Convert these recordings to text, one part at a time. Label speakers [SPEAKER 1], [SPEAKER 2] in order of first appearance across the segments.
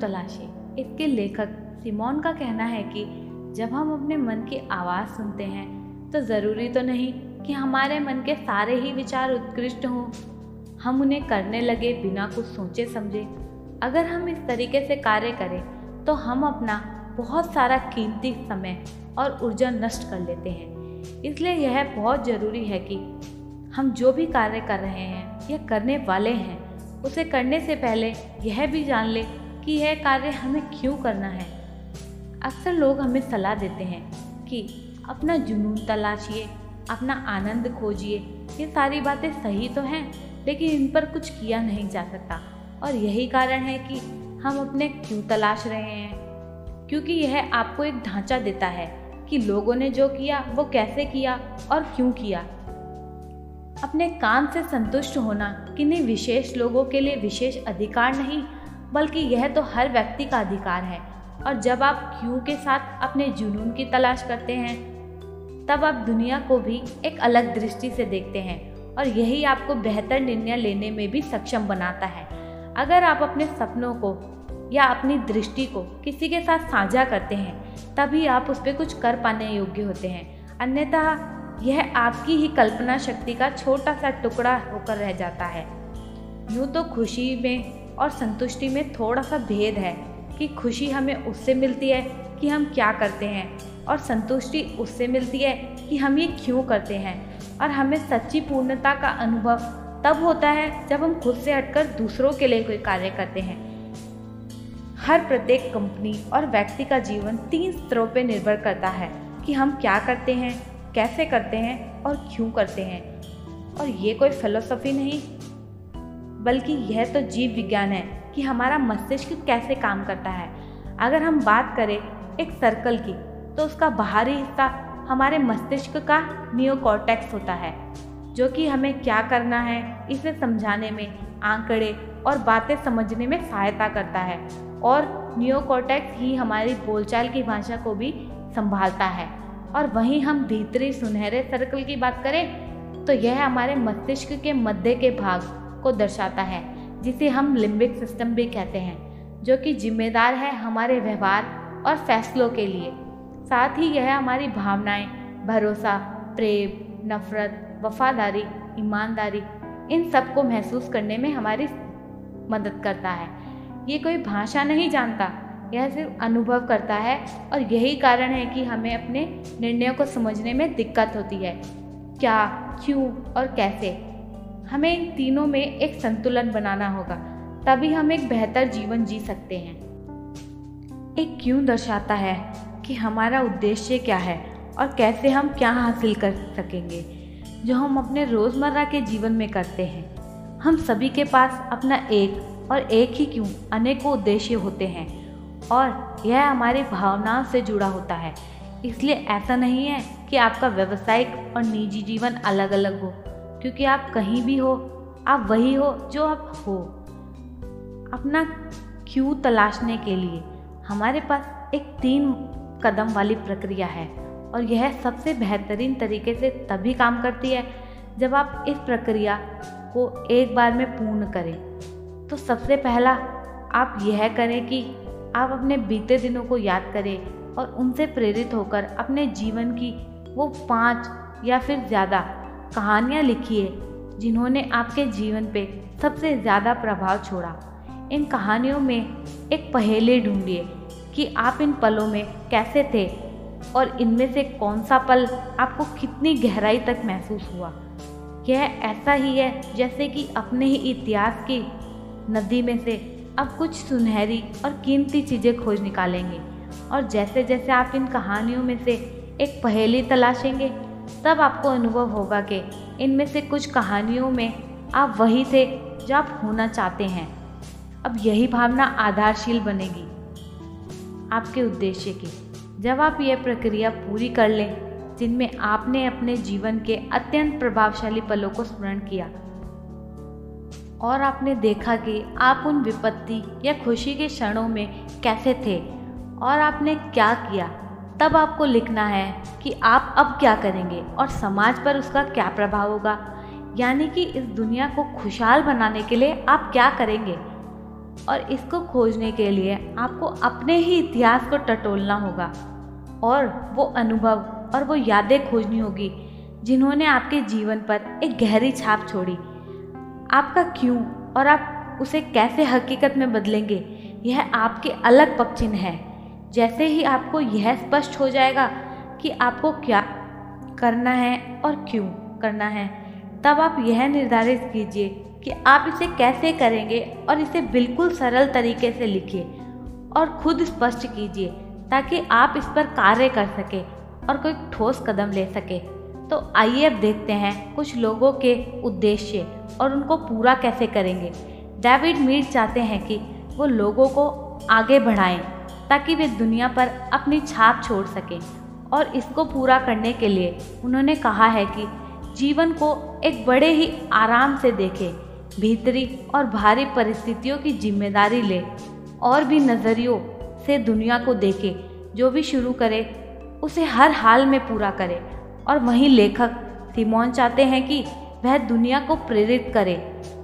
[SPEAKER 1] तलाशे। इसके लेखक सिमोन का कहना है कि जब हम अपने मन की आवाज़ सुनते हैं तो ज़रूरी तो नहीं कि हमारे मन के सारे ही विचार उत्कृष्ट हों। हम उन्हें करने लगे बिना कुछ सोचे समझे। अगर हम इस तरीके से कार्य करें तो हम अपना बहुत सारा कीमती समय और ऊर्जा नष्ट कर लेते हैं। इसलिए यह बहुत ज़रूरी है कि हम जो भी कार्य कर रहे हैं या करने वाले हैं, उसे करने से पहले यह भी जान ले कि यह कार्य हमें क्यों करना है? अक्सर लोग हमें सलाह देते हैं कि अपना जुनून तलाशिए, अपना आनंद खोजिए। ये सारी बातें सही तो हैं, लेकिन इन पर कुछ किया नहीं जा सकता। और यही कारण है कि हम अपने क्यों तलाश रहे हैं? क्योंकि यह आपको एक ढांचा देता है कि लोगों ने जो किया, वो कैसे किया और क्यों किया। अपने काम से संतुष्ट होना किन्हीं विशेष लोगों के लिए विशेष अधिकार नहीं बल्कि यह तो हर व्यक्ति का अधिकार है। और जब आप क्यों के साथ अपने जुनून की तलाश करते हैं, तब आप दुनिया को भी एक अलग दृष्टि से देखते हैं और यही आपको बेहतर निर्णय लेने में भी सक्षम बनाता है। अगर आप अपने सपनों को या अपनी दृष्टि को किसी के साथ साझा करते हैं, तभी आप उस पर कुछ कर पाने योग्य होते हैं। अन्यथा, यह आपकी ही कल्पना शक्ति का छोटा सा टुकड़ा होकर रह जाता है। यूँ तो खुशी में और संतुष्टि में थोड़ा सा भेद है कि खुशी हमें उससे मिलती है कि हम क्या करते हैं और संतुष्टि उससे मिलती है कि हम ये क्यों करते हैं। और हमें सच्ची पूर्णता का अनुभव तब होता है जब हम खुद से हटकर दूसरों के लिए कोई कार्य करते हैं। हर प्रत्येक कंपनी और व्यक्ति का जीवन तीन स्तरों पर निर्भर करता है कि हम क्या करते हैं, कैसे करते हैं और क्यों करते हैं। और ये कोई फिलोसफी नहीं बल्कि यह तो जीव विज्ञान है कि हमारा मस्तिष्क कैसे काम करता है। अगर हम बात करें एक सर्कल की तो उसका बाहरी हिस्सा हमारे मस्तिष्क का नियोकॉर्टेक्स होता है, जो कि हमें क्या करना है, इसे समझाने में, आंकड़े और बातें समझने में सहायता करता है और नियोकॉर्टेक्स ही हमारी बोलचाल की भाषा को भी संभालता है। और वहीं हम भीतरी सुनहरे सर्कल की बात करें तो यह हमारे मस्तिष्क के मध्य के भाग को दर्शाता है, जिसे हम लिम्बिक सिस्टम भी कहते हैं, जो कि जिम्मेदार है हमारे व्यवहार और फैसलों के लिए। साथ ही यह हमारी भावनाएँ, भरोसा, प्रेम, नफरत, वफादारी, ईमानदारी, इन सबको महसूस करने में हमारी मदद करता है। ये कोई भाषा नहीं जानता, यह सिर्फ़ अनुभव करता है और यही कारण है कि हमें अपने निर्णयों को समझने में दिक्कत होती है। क्या, क्यों और कैसे? हमें इन तीनों में एक संतुलन बनाना होगा, तभी हम एक बेहतर जीवन जी सकते हैं। एक क्यों दर्शाता है कि हमारा उद्देश्य क्या है और कैसे हम क्या हासिल कर सकेंगे, जो हम अपने रोज़मर्रा के जीवन में करते हैं। हम सभी के पास अपना एक और एक ही क्यों अनेकों उद्देश्य होते हैं और यह हमारी भावनाओं से जुड़ा होता है। इसलिए ऐसा नहीं है कि आपका व्यवसायिक और निजी जीवन अलग अलग हो। क्योंकि आप कहीं भी हो, आप वही हो जो आप हो। अपना क्यों तलाशने के लिए? हमारे पास एक तीन कदम वाली प्रक्रिया है और यह सबसे बेहतरीन तरीके से तभी काम करती है जब आप इस प्रक्रिया को एक बार में पूर्ण करें। तो सबसे पहला आप यह करें कि आप अपने बीते दिनों को याद करें और उनसे प्रेरित होकर अपने जीवन की वो पाँच या फिर ज़्यादा कहानियाँ लिखी है, जिन्होंने आपके जीवन पे सबसे ज़्यादा प्रभाव छोड़ा। इन कहानियों में एक पहेली ढूंढिए कि आप इन पलों में कैसे थे और इनमें से कौन सा पल आपको कितनी गहराई तक महसूस हुआ। यह ऐसा ही है जैसे कि अपने ही इतिहास की नदी में से अब कुछ सुनहरी और कीमती चीज़ें खोज निकालेंगे। और जैसे जैसे आप इन कहानियों में से एक पहेली तलाशेंगे तब आपको अनुभव होगा कि इनमें से कुछ कहानियों में आप वही थे जो आप होना चाहते हैं। अब यही भावना आधारशील बनेगी। आपके उद्देश्य की, जब आप यह प्रक्रिया पूरी कर लें, जिनमें आपने अपने जीवन के अत्यंत प्रभावशाली पलों को स्मरण किया, और आपने देखा कि आप उन विपत्ति या खुशी के क्षणों में कैसे थे, और आपने क्या किया तब आपको लिखना है कि आप अब क्या करेंगे और समाज पर उसका क्या प्रभाव होगा। यानी कि इस दुनिया को खुशहाल बनाने के लिए आप क्या करेंगे? और इसको खोजने के लिए आपको अपने ही इतिहास को टटोलना होगा। और वो अनुभव और वो यादें खोजनी होगी, जिन्होंने आपके जीवन पर एक गहरी छाप छोड़ी। आपका क्यों और आप उसे कैसे हकीकत में बदलेंगे, यह आपके अलग पक्षिन है। जैसे ही आपको यह स्पष्ट हो जाएगा कि आपको क्या करना है और क्यों करना है, तब आप यह निर्धारित कीजिए कि आप इसे कैसे करेंगे और इसे बिल्कुल सरल तरीके से लिखिए और खुद स्पष्ट कीजिए ताकि आप इस पर कार्य कर सकें और कोई ठोस कदम ले सके। तो आइए अब देखते हैं कुछ लोगों के उद्देश्य और उनको पूरा कैसे करेंगे। डेविड मीड चाहते हैं कि वो लोगों को आगे बढ़ाएँ। ताकि वे दुनिया पर अपनी छाप छोड़ सकें। और इसको पूरा करने के लिए उन्होंने कहा है कि जीवन को एक बड़े ही आराम से देखें, भीतरी और भारी परिस्थितियों की ज़िम्मेदारी ले और भी नज़रियों से दुनिया को देखे, जो भी शुरू करे, उसे हर हाल में पूरा करे। और वहीं लेखक सिमोन चाहते हैं कि वह दुनिया को प्रेरित करे,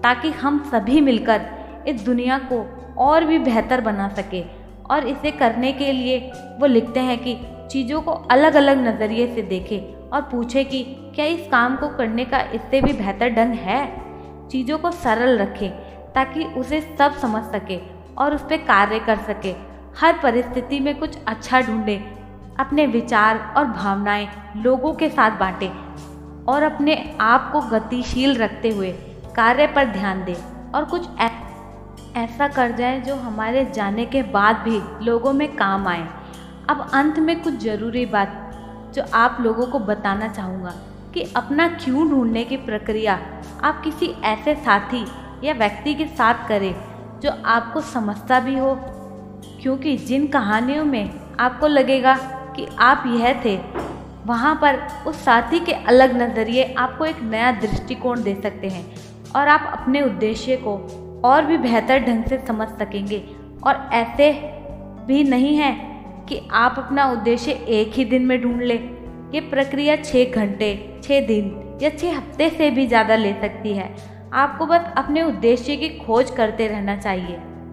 [SPEAKER 1] ताकि हम सभी मिलकर इस दुनिया को और भी बेहतर बना सके। और इसे करने के लिए वो लिखते हैं कि चीज़ों को अलग अलग नज़रिए से देखें और पूछे कि क्या इस काम को करने का इससे भी बेहतर ढंग है? चीज़ों को सरल रखें ताकि उसे सब समझ सके और उस पर कार्य कर सके। हर परिस्थिति में कुछ अच्छा ढूंढे, अपने विचार और भावनाएँ लोगों के साथ बांटें और अपने आप को गतिशील रखते हुए कार्य पर ध्यान दें और कुछ ऐसा कर जाए जो हमारे जाने के बाद भी लोगों में काम आए। अब अंत में कुछ ज़रूरी बात जो आप लोगों को बताना चाहूँगा कि अपना क्यों ढूँढने की प्रक्रिया आप किसी ऐसे साथी या व्यक्ति के साथ करें जो आपको समझता भी हो, क्योंकि जिन कहानियों में आपको लगेगा कि आप यह थे, वहाँ पर उस साथी के अलग नज़रिए आपको एक नया दृष्टिकोण दे सकते हैं और आप अपने उद्देश्य को और भी बेहतर ढंग से समझ सकेंगे। और ऐसे भी नहीं है कि आप अपना उद्देश्य एक ही दिन में ढूंढ लें ये प्रक्रिया छः घंटे छः दिन या छः हफ़्ते से भी ज़्यादा ले सकती है। आपको बस अपने उद्देश्य की खोज करते रहना चाहिए।